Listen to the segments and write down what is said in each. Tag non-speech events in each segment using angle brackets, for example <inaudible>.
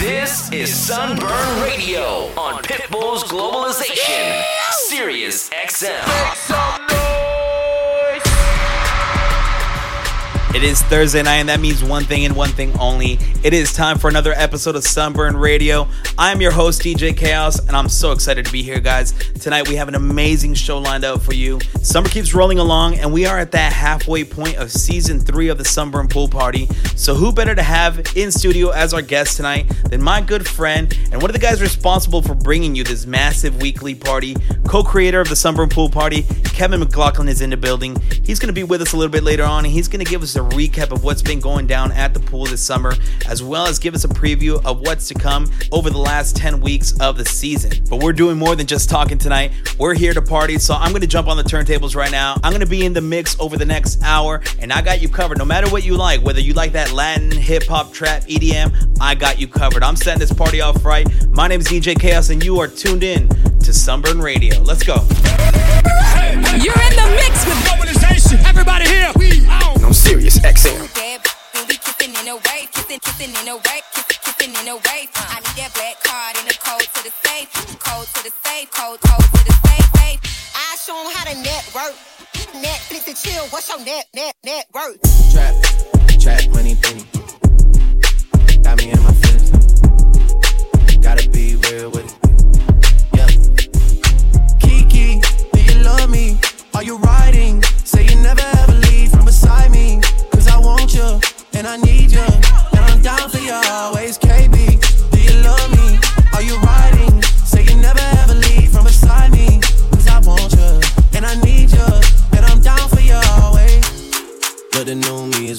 This is Sunburn Radio on Pitbull's Globalization, Sirius XM. It is Thursday night, and that means one thing and one thing only. It is time for another episode of Sunburn Radio. I'm your host, DJ Chaos, and I'm so excited to be here, guys. Tonight, we have an amazing show lined up for you. Summer keeps rolling along, and we are at that halfway point of season three of the Sunburn Pool Party. So, who better to have in studio as our guest tonight than my good friend and one of the guys responsible for bringing you this massive weekly party, co creator of the Sunburn Pool Party, Kevin McLaughlin, is in the building. He's going to be with us a little bit later on, and he's going to give us a recap of what's been going down at the pool this summer, as well as give us a preview of what's to come over the last 10 weeks of the season. But we're doing more than just talking tonight. We're here to party, so I'm going to jump on the turntables right now. I'm going to be in the mix over the next hour, and I got you covered. No matter what you like, whether you like that Latin, hip hop, trap, EDM, I got you covered. I'm setting this party off right. My name is DJ Chaos, and you are tuned in to Sunburn Radio. Let's go. You're in the mix with Globalization. Everybody here, we on. On Sirius XM. Kissing in a wave, kissing, kissing in a wave, kissing, kissing in a wave. I need that black card and the code to the safe, code to the safe, code, code to the safe, safe. I show 'em how to network. Netflix and chill. What's your net, net, net worth? Trap, trap, money, penny. Got me in my feelings. Gotta be real with it. Yeah. Kiki, do you love me? Are you riding? Say you never ever leave from beside me. Want you, and I need you. And I'm down for you always, KB. Do you love me? Are you riding?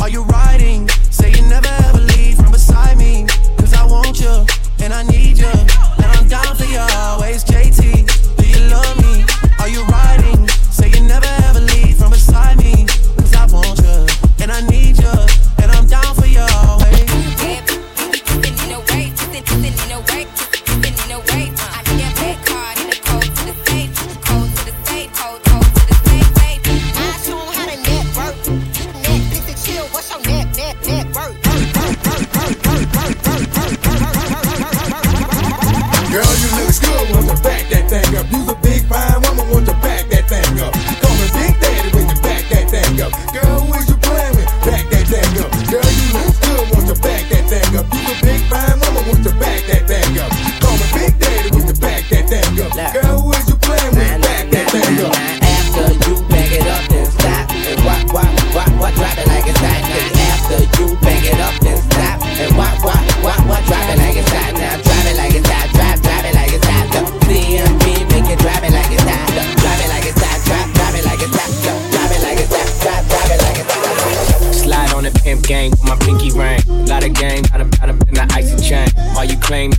Are you riding? Say you never ever leave from beside me. Cause I want you, and I need you.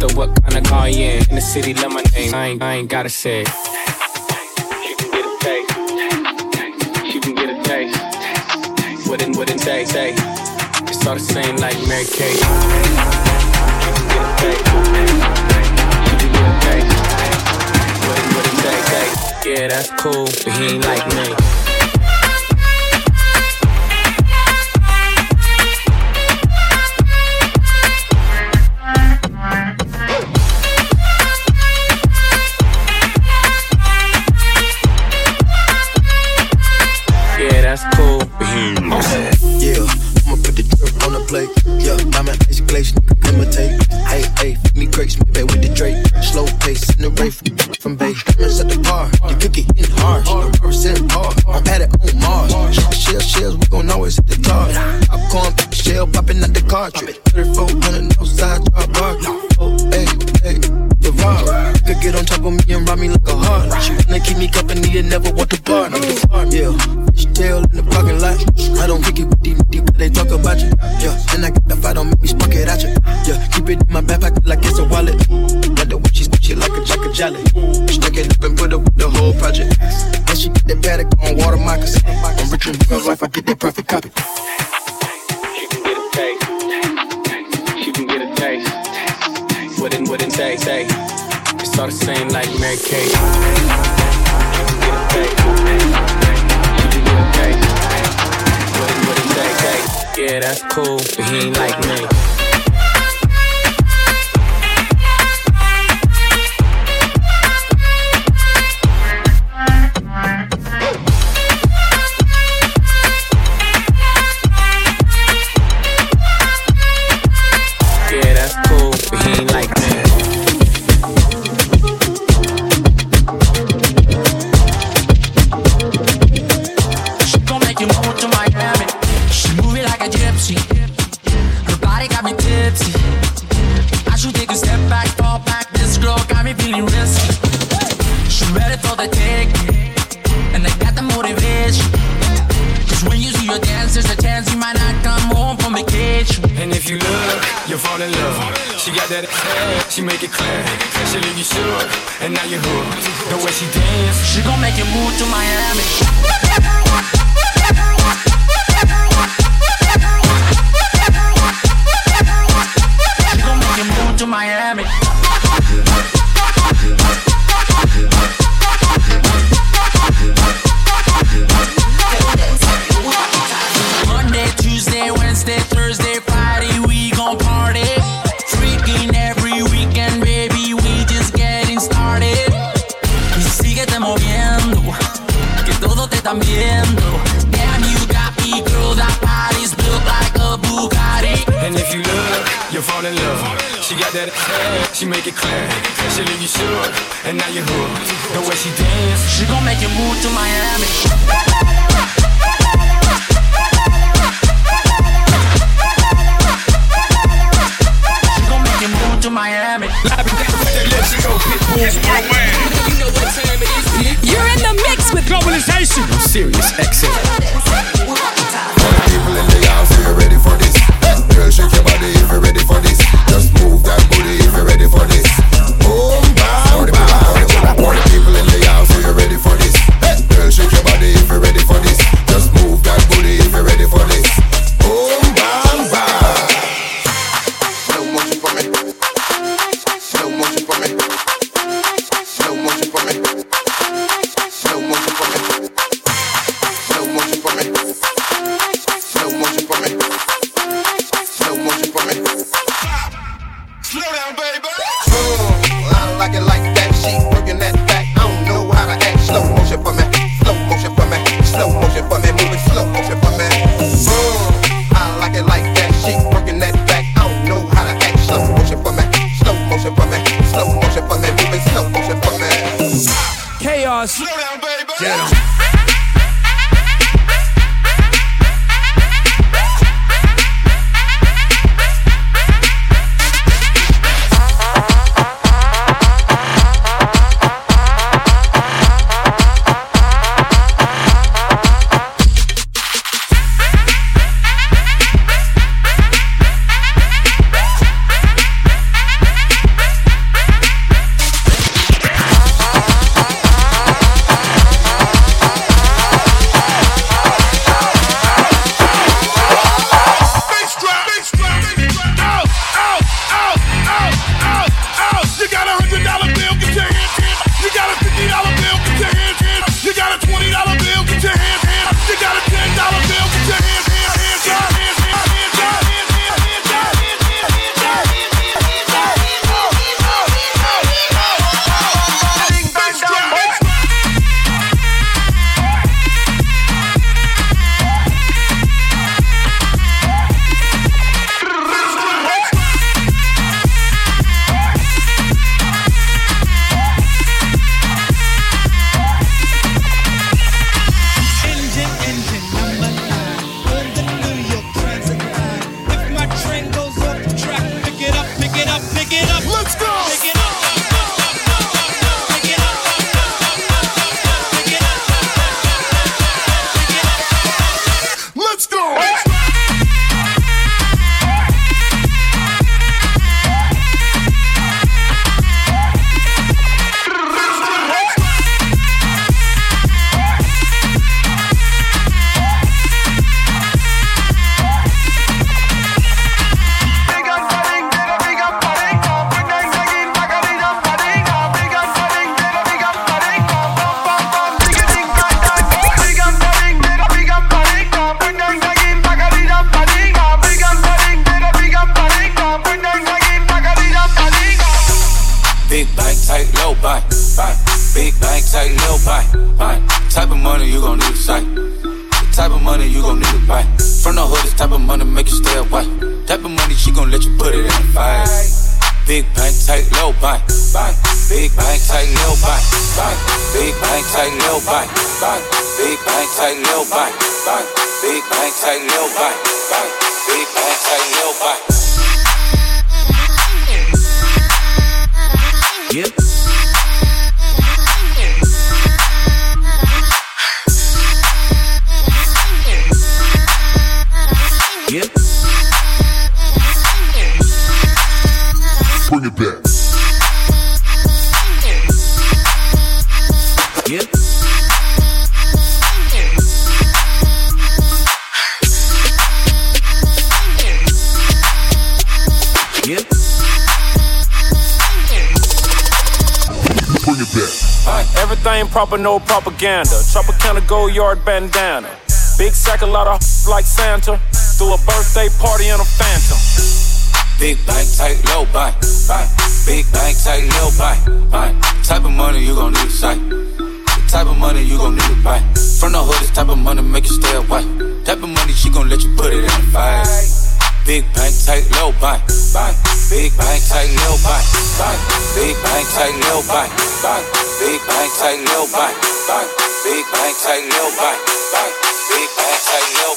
still what kind of car you in? In the city, love my name. I ain't, I ain't gotta say. She can get a taste. She can get a taste. What it, what it say, say. It's all the same like Mary Kate. She can get a taste. She can get a taste. What it, what it say, say. Yeah, that's cool, but he ain't like me. wouldn't wouldn't say say. It's all the same like Mary Kate. Yeah, that's cool, but he ain't like me. She make it clear, she leave you sure, and now you're hooked. The way she dance, she gon' make you move to Miami. and now you're hooked. The way she dance, she gon' make you move to Miami. Buy. Big bank, tight, low proper, no propaganda. Tropicana gold yard bandana. Big sack, a lot of like Santa. Threw a birthday party in a phantom. Big bank, tight, low buy, buy. Big bank, tight, low buy, buy. Type of money you gon' need sight. The type of money you gon' need to buy. From the hood, this type of money make you stay away. Type of money she gon' let you put it in a fight. Big bank, tight, low buy, buy. Big bank, tight, low buy, buy. Big bank, tight, low buy, buy. Big bank, tight, low buy, buy. Big bank, tight, low buy, buy. Big bank, tight, low.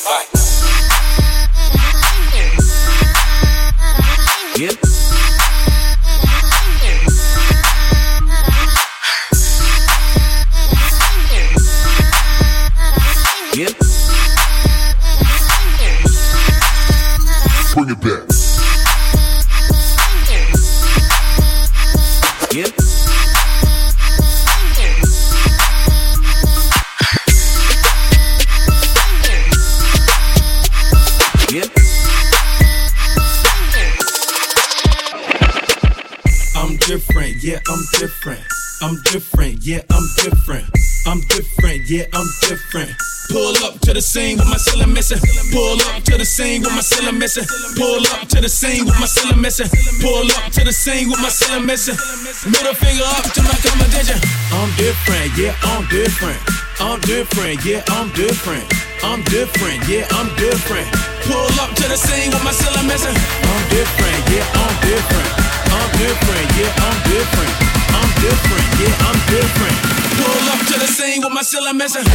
Yep. Yep. Yeah, I'm different. I'm different, yeah, I'm different. I'm different, yeah, I'm different. Pull up to the scene with my ceiling missing. Pull up to the scene with my ceiling missing. Pull up to the scene with my ceiling missing. Pull up to the scene with my ceiling missing. Middle finger up to my competition. I'm different, yeah, I'm different. I'm different, yeah, I'm different. I'm different, yeah, I'm different. Pull up to the scene with my ceiling missing. I'm different, yeah, I'm different. I'm different, yeah, I'm different. I'm different, yeah, I'm different. Pull up to the scene with my ceiling missing.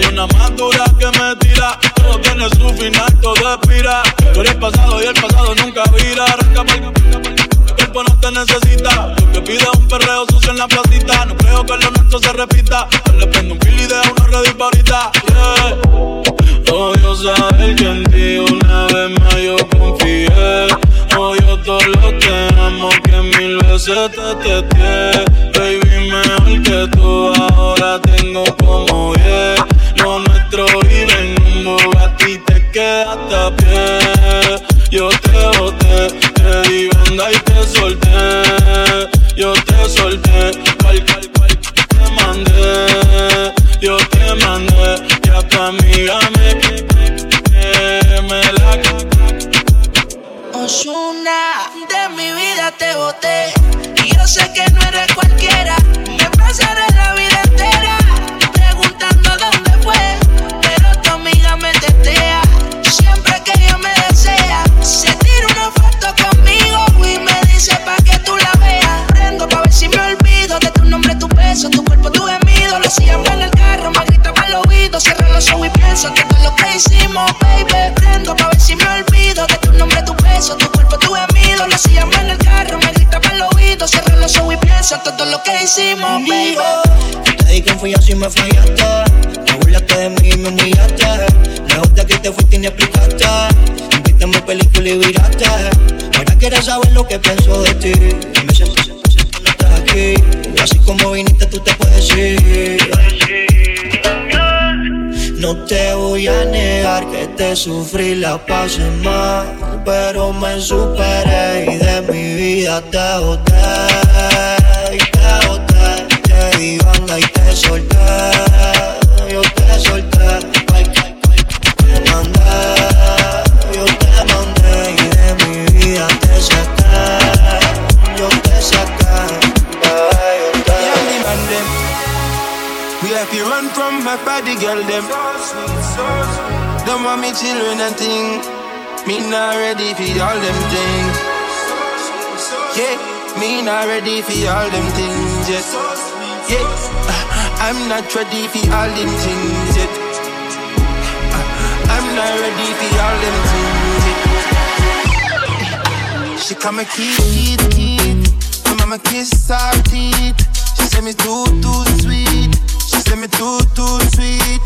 Hay una más que me tira. Todo tiene su final, todo expira. Tú eres pasado y el pasado nunca vira. Arranca el cuerpo no te necesita. Lo que pide es un perreo sucio en la placita. No creo que lo nuestro se repita. Yo le prendo un pili y dejo uno ready pa' ahorita. Yeah. Odio saber que en ti una vez más yo confié. Odio todo lo que amo que mil veces te testé. Baby, mejor que tú ahora tengo como. Lo quedaste a pie. Yo te boté, te di banda y te solté. Yo te solté, cual, cual, cual, te mandé. Yo te mandé, ya tu amiga me, me, me la Osuna, de mi vida te boté. Y yo sé que no eres cualquiera. Pienso en todo lo que hicimos, baby. Prendo pa' ver si me olvido de tu nombre, tu beso, tu cuerpo, tu gemido. Lo hacíamos en el carro, me gritaba al oído. Cierro los ojos y pienso en todo lo que hicimos, baby. Te di confianza y me fallaste. Te burlaste de mí y me humillaste. Lejos de aquí te fuiste y ni explicaste. Mi película y viraste. Ahora quieres saber lo que pienso de ti. Y me siento, siento, siento, no estás aquí. Y así como viniste, tú te puedes ir. No te voy a negar que te sufrí, la pasé mal, pero me superé y de mi vida te boté, y te boté, te di banda y te solté, yo te solté, te mandé, yo te mandé y de mi vida te saqué, my body girl them. Don't want me children and thing. Me not ready for all them things. Yeah, me not ready for all them things yet. Yeah, uh, I'm not ready for all them things yet. Uh, I'm not ready for all them things yet. She come and keep, keep, keep. My mama kiss her teeth. She say me too, too sweet. Say me too, too sweet.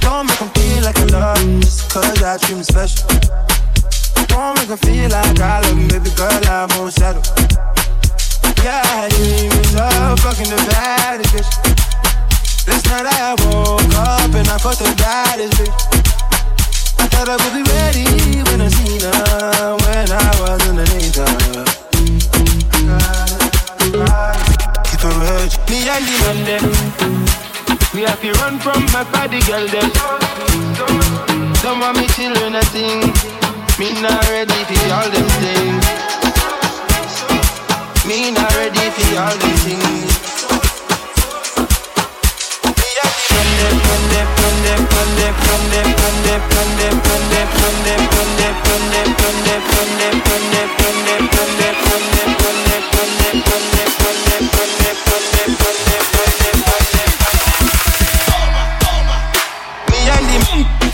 Don't make 'em feel like I love 'em just cause I treat 'em special. Don't make 'em feel like I love 'em, baby girl, I won't settle. Yeah, I dream of fucking the baddest bitch. Last night I woke up and I fucked the baddest bitch. I thought I would be ready when I seen her, when I was underneath her. Keep a urge, me and the them. We have to run from my body girl them. Don't want me children a thing. Me not ready for all them things. Me not ready for all them things. Run them, Send him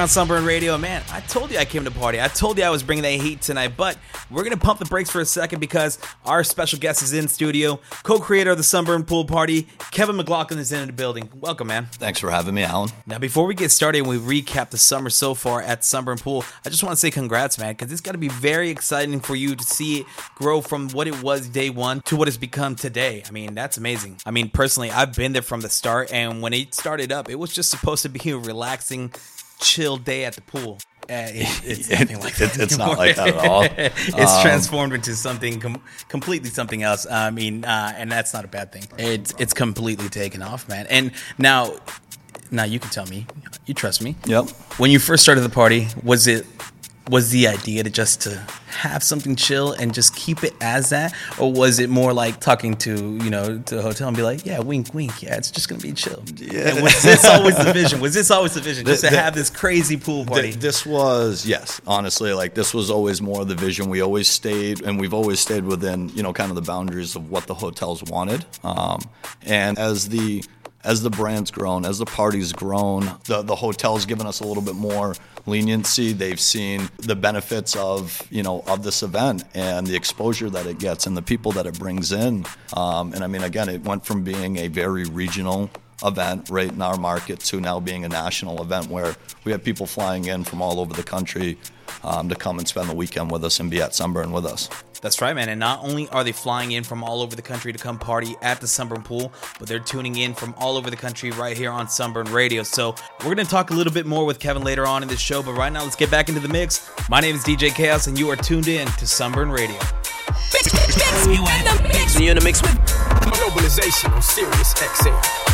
on Sunburn Radio, man, I told you I came to party. I told you I was bringing that heat tonight, but we're gonna pump the brakes for a second because our special guest is in studio, co-creator of the Sunburn Pool Party, Kevin McLaughlin is in the building. Welcome, man. Thanks for having me, Alan. Now, before we get started and we recap the summer so far at Sunburn Pool, I just want to say congrats, man, because it's got to be very exciting for you to see it grow from what it was day one to what it's become today. I mean, that's amazing. I mean, personally, I've been there from the start, and when it started up, it was just supposed to be a relaxing, chill day at the pool. Uh, it- it's <laughs> nothing like that. It's not like that at all. <laughs> it's Um, transformed into something com- completely something else. I mean, uh, and that's not a bad thing. It's it's completely taken off, man. And now, now you can tell me. You trust me. Yep. When you first started the party, was it was the idea to just to have something chill and just keep it as that, or was it more like talking to you know to a hotel and be like, yeah, wink, wink, yeah, it's just gonna be chill. Yeah. And was this always the vision? Was this always the vision? Just The- to the- have this crazy pool party? Th- this was yes, honestly, like this was always more the vision. We always stayed, and we've always stayed within you know kind of the boundaries of what the hotels wanted. Um, and as the as the brand's grown, as the party's grown, the the hotel's given us a little bit more leniency. They've seen the benefits of you know of this event and the exposure that it gets and the people that it brings in. Um, and I mean, again, it went from being a very regional event right in our market to now being a national event where we have people flying in from all over the country um, to come and spend the weekend with us and be at Sunburn with us. That's right, man. And not only are they flying in from all over the country to come party at the Sunburn Pool, but they're tuning in from all over the country right here on Sunburn Radio. So we're going to talk a little bit more with Kevin later on in this show, but right now let's get back into the mix. My name is DJ Chaos, and you are tuned in to Sunburn Radio. You're in the mix with Globalization on Sirius XM.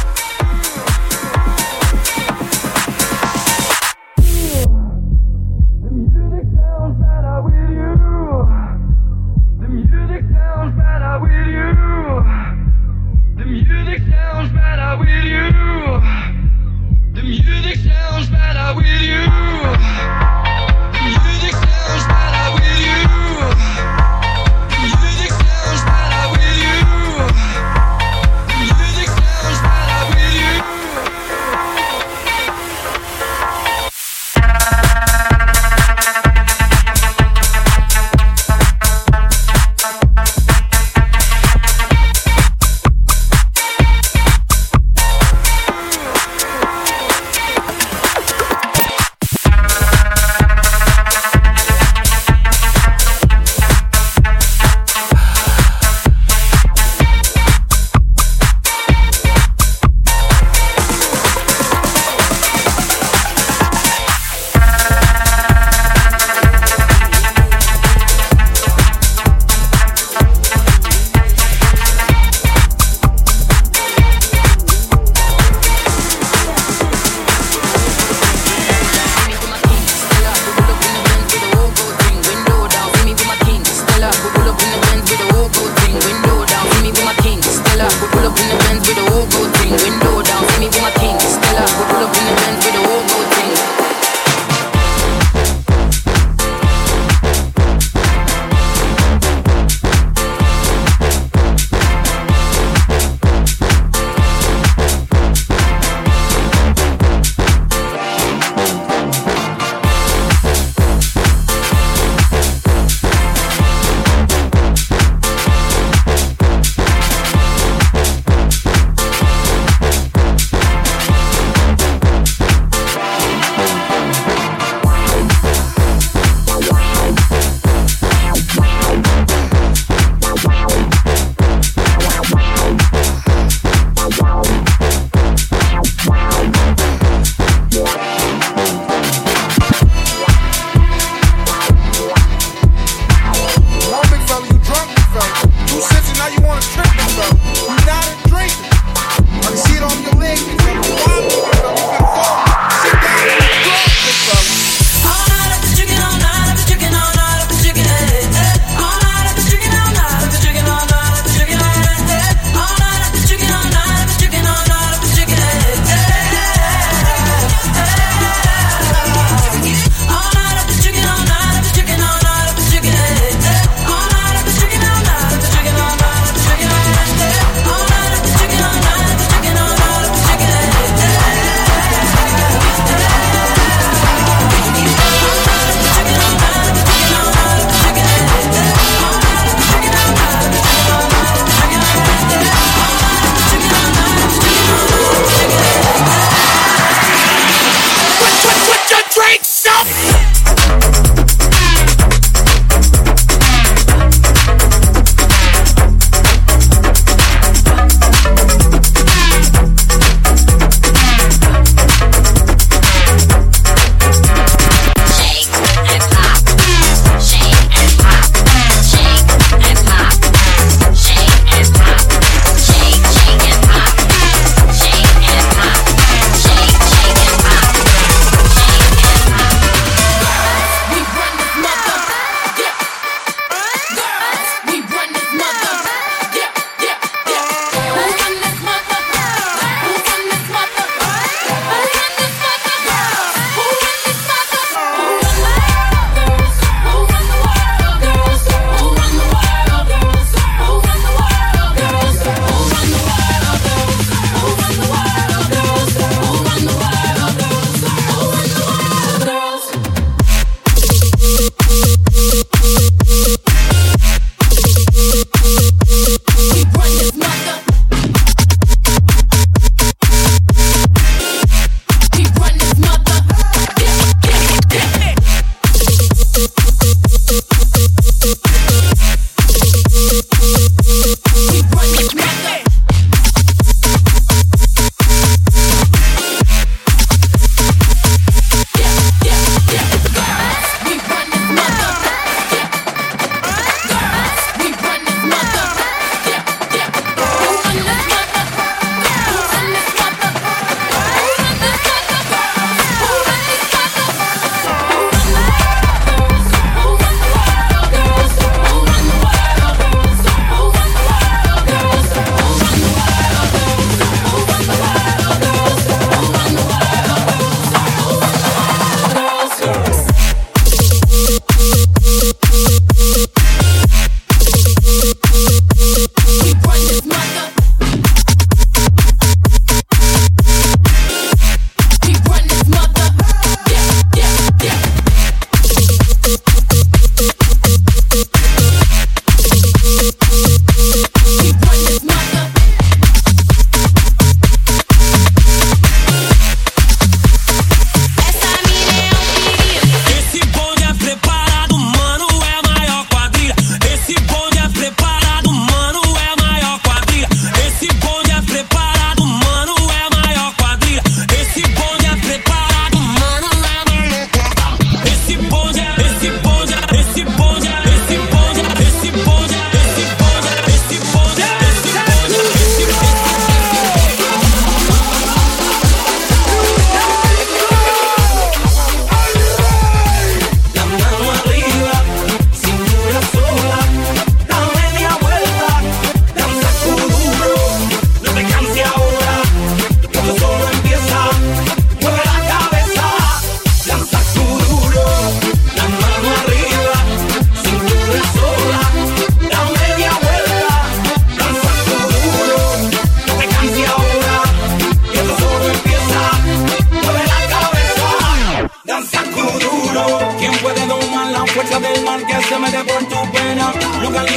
better with you. The music sounds better with you. The music sounds better with you.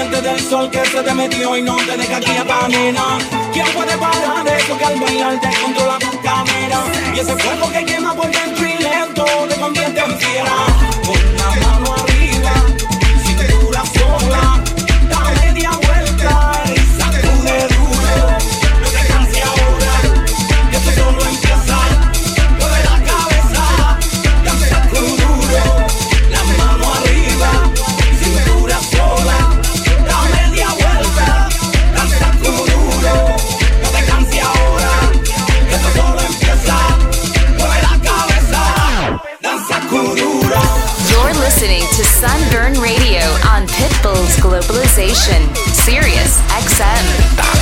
del sol que se te metió y no te deja aquí nena ¿Quién puede parar eso que al bailar te controla tu cámara? Y ese fuego que quema por dentro y lento te convierte en fiera Con la mano Globalization, Sirius XM.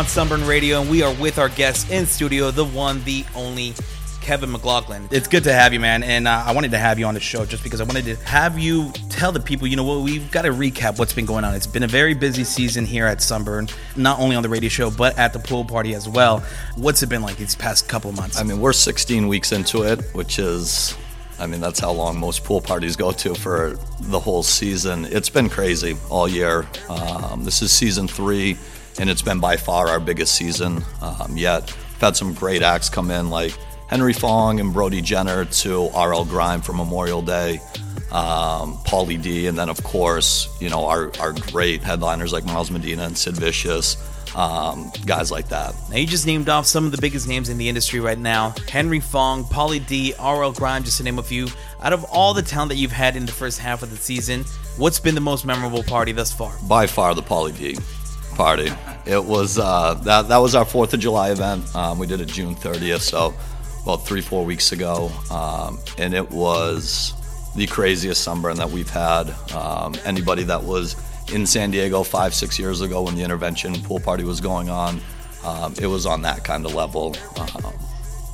On Sunburn Radio, and we are with our guest in studio, the one, the only Kevin McLaughlin. It's good to have you, man. And uh, I wanted to have you on the show just because I wanted to have you tell the people, you know what, we've got to recap what's been going on. It's been a very busy season here at Sunburn, not only on the radio show, but at the pool party as well. What's it been like these past couple months? I mean, we're 16 weeks into it, which is, I mean, that's how long most pool parties go to for the whole season. It's been crazy all year. Um, this is season three, and it's been by far our biggest season um, yet. We've had some great acts come in, like Henry Fong and Brody Jenner to RL Grime for Memorial Day. Um, Pauly D, and then of course, you know our, our great headliners like Miles Medina and Sid Vicious, um, guys like that. Now you just named off some of the biggest names in the industry right now: Henry Fong, Pauly D, RL Grime, just to name a few. Out of all the talent that you've had in the first half of the season, what's been the most memorable party thus far? by far the Pauly D party. It was uh, that that was our Fourth of July event. Um, we did it June 30th, so about three four weeks ago, um, and it was the craziest sunburn that we've had. Um, anybody that was in San Diego five six years ago when the intervention pool party was going on, um, it was on that kind of level. Um,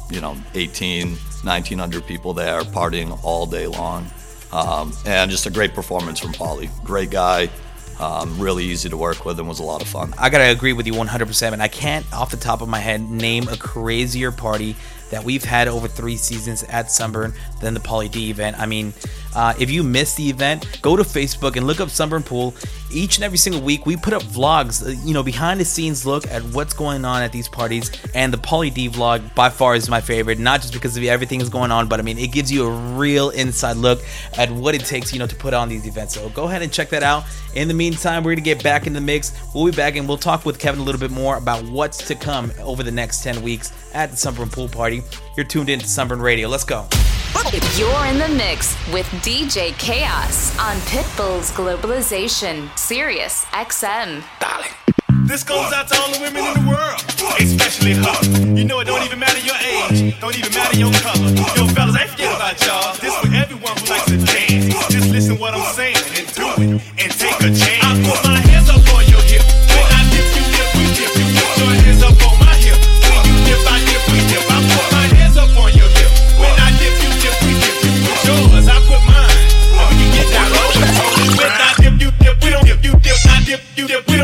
you know, 18, 1900 people there partying all day long. Um, and just a great performance from Pauly. Great guy, um, really easy to work with, and was a lot of fun. I gotta agree with you 100%, and I can't, off the top of my head, name a crazier party that we've had over three seasons at Sunburn than the Pauly D event. I mean, uh, if you missed the event, go to Facebook and look up Sunburn Pool. Each and every single week, we put up vlogs, uh, you know, behind the scenes look at what's going on at these parties. And the Pauly D vlog by far is my favorite, not just because of everything is going on, but I mean, it gives you a real inside look at what it takes, you know, to put on these events. So go ahead and check that out. In the meantime, we're gonna get back in the mix. We'll be back and we'll talk with Kevin a little bit more about what's to come over the next 10 weeks at the Sunburn Pool Party. You're tuned in to Sunburn Radio. Let's go. You're in the mix with DJ Kaos on Pitbull's Globalization, Sirius XM. This goes out to all the women in the world, especially her. You know it don't even matter your age, don't even matter your color. Yo, fellas, ain't forget about y'all. This for everyone who likes to dance. Just listen what I'm saying and do it and take a chance. dip, you dip.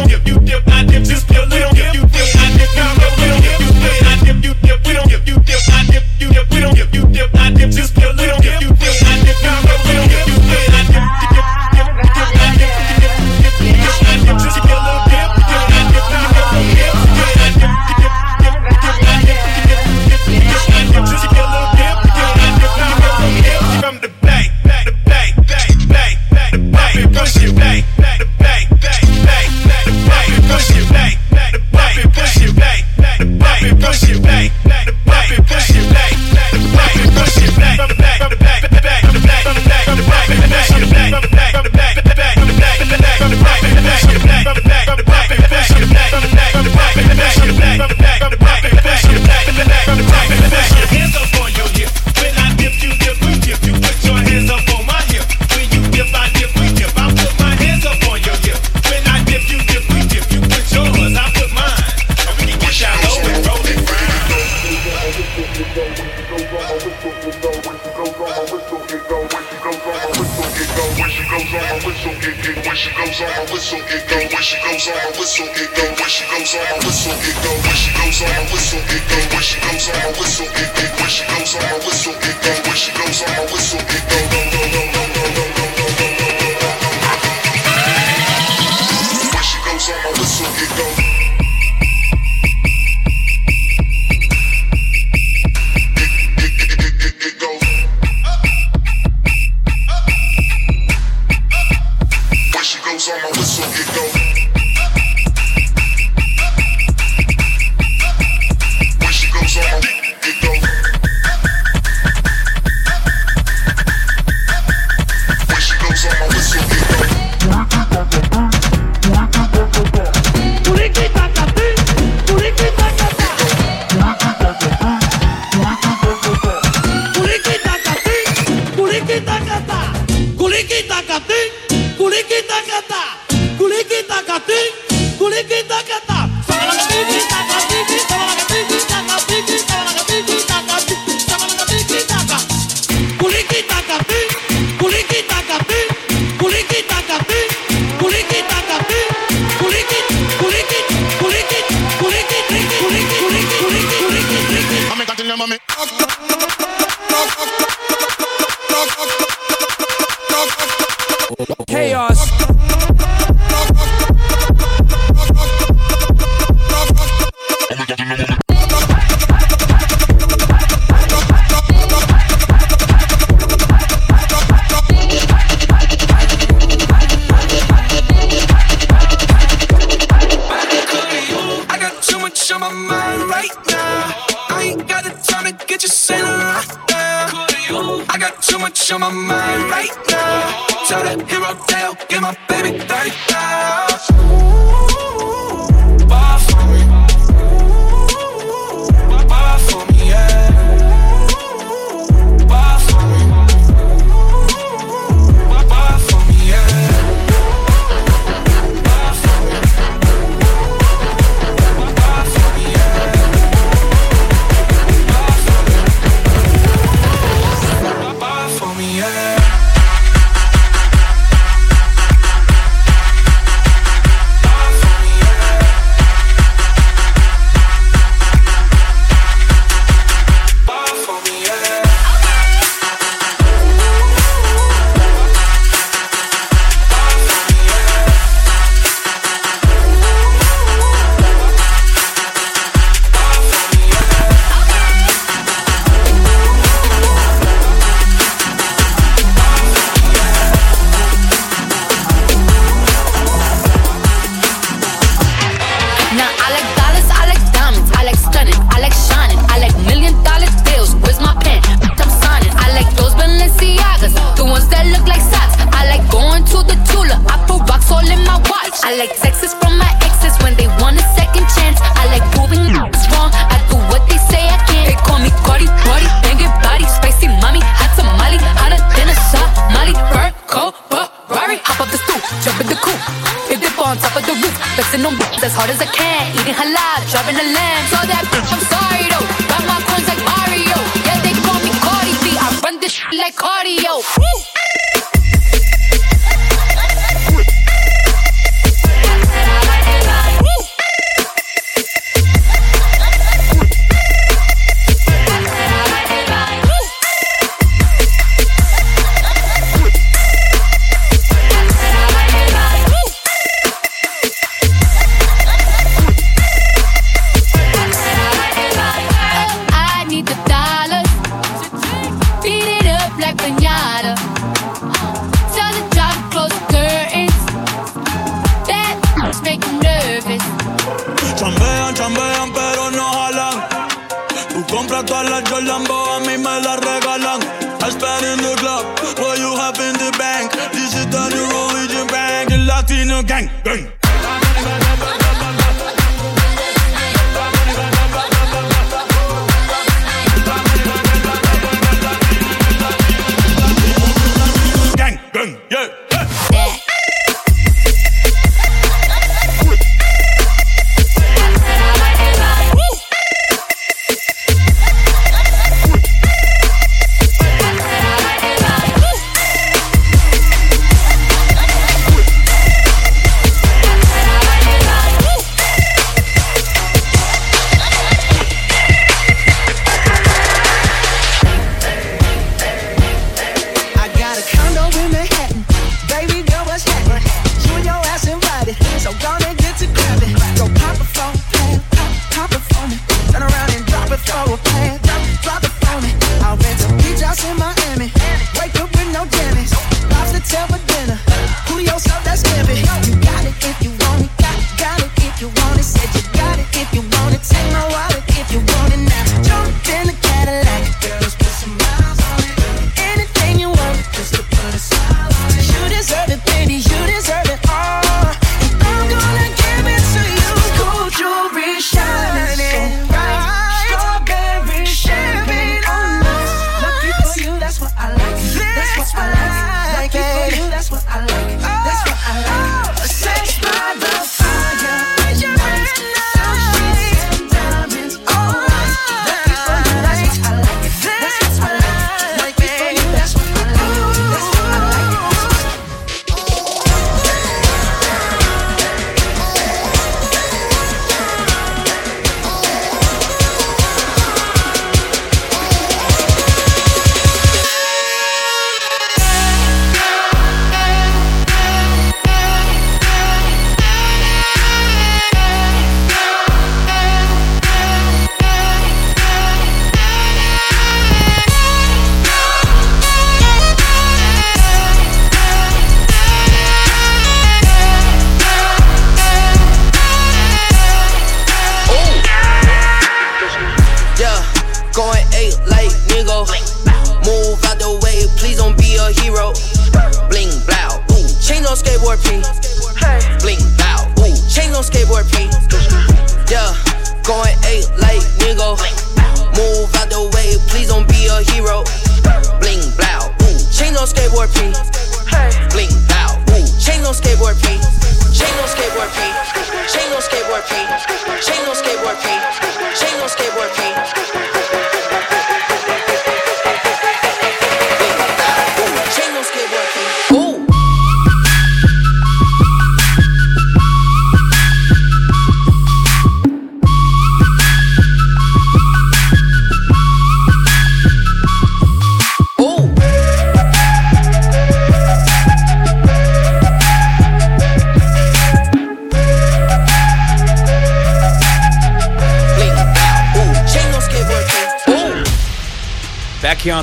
as hard as I can, eating halal, driving a lamb.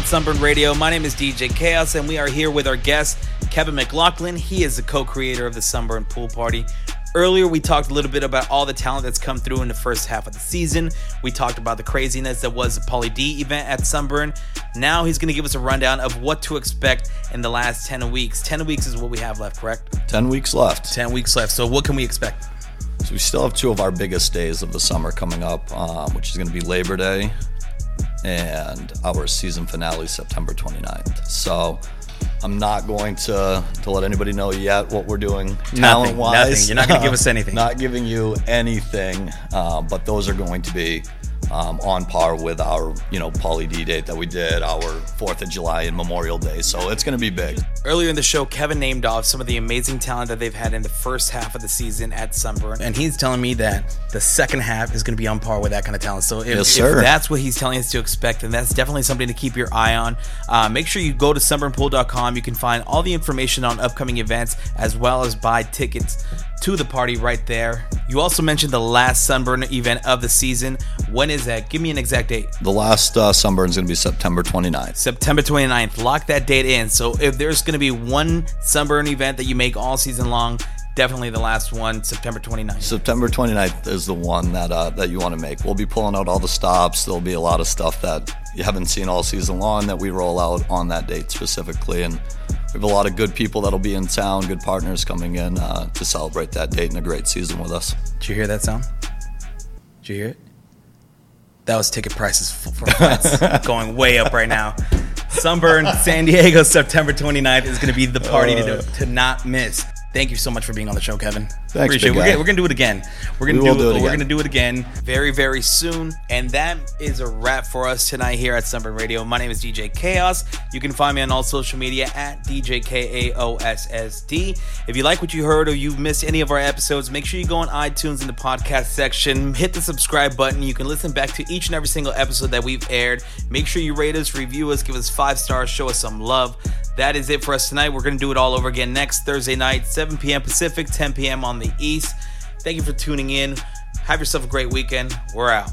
Sunburn Radio, my name is DJ Kaos, and we are here with our guest, Kevin McLaughlin. He is the co creator of the Sunburn Pool Party. Earlier, we talked a little bit about all the talent that's come through in the first half of the season. We talked about the craziness that was the Pauly D event at Sunburn. Now he's going to give us a rundown of what to expect in the last 10 weeks. 10 weeks is what we have left, correct? 10 weeks left. 10 weeks left. So, what can we expect? So we still have two of our biggest days of the summer coming up, um, which is going to be Labor Day and our season finale, September 29th. So I'm not going to, to let anybody know yet what we're doing talent wise. You're not gonna give us <laughs> anything. not giving you anything, uh, but those are going to be um, on par with our, you know, Pauly D date that we did, our 4th of July and Memorial Day. So it's going to be big. Earlier in the show, Kevin named off some of the amazing talent that they've had in the first half of the season at Sunburn. And he's telling me that the second half is going to be on par with that kind of talent. So if, Yes, if that's what he's telling us to expect, then that's definitely something to keep your eye on. Uh, make sure you go to sunburnpool.com. You can find all the information on upcoming events as well as buy tickets to the party right there. You also mentioned the last Sunburn event of the season. When is that? Give me an exact date. The last uh, Sunburn is going to be September 29th. September 29th. Lock that date in. So if there's going to be one Sunburn event that you make all season long, definitely the last one, September 29th. September 29th is the one that uh, that you want to make. We'll be pulling out all the stops. There'll be a lot of stuff that you haven't seen all season long that we roll out on that date specifically, and we have a lot of good people that'll be in town, good partners coming in uh, to celebrate that date and a great season with us. Did you hear that sound? Did you hear it? That was ticket prices for <laughs> going way up right now. Sunburn, San Diego, September 29th is going to be the party to, to not miss. Thank you so much for being on the show, Kevin. Thanks, Appreciate it. We're gonna, we're gonna do it again. We're gonna We do, will do it We're again. gonna do it again very, very soon. And that is a wrap for us tonight here at Sunburn Radio. My name is DJ Kaos. You can find me on all social media at DJ K A O S S D. If you like what you heard or you've missed any of our episodes, make sure you go on iTunes in the podcast section, hit the subscribe button. You can listen back to each and every single episode that we've aired. Make sure you rate us, review us, give us five stars, show us some love. That is it for us tonight. We're going to do it all over again next Thursday night, 7 p.m. Pacific, 10 p.m. on the East. Thank you for tuning in. Have yourself a great weekend. We're out.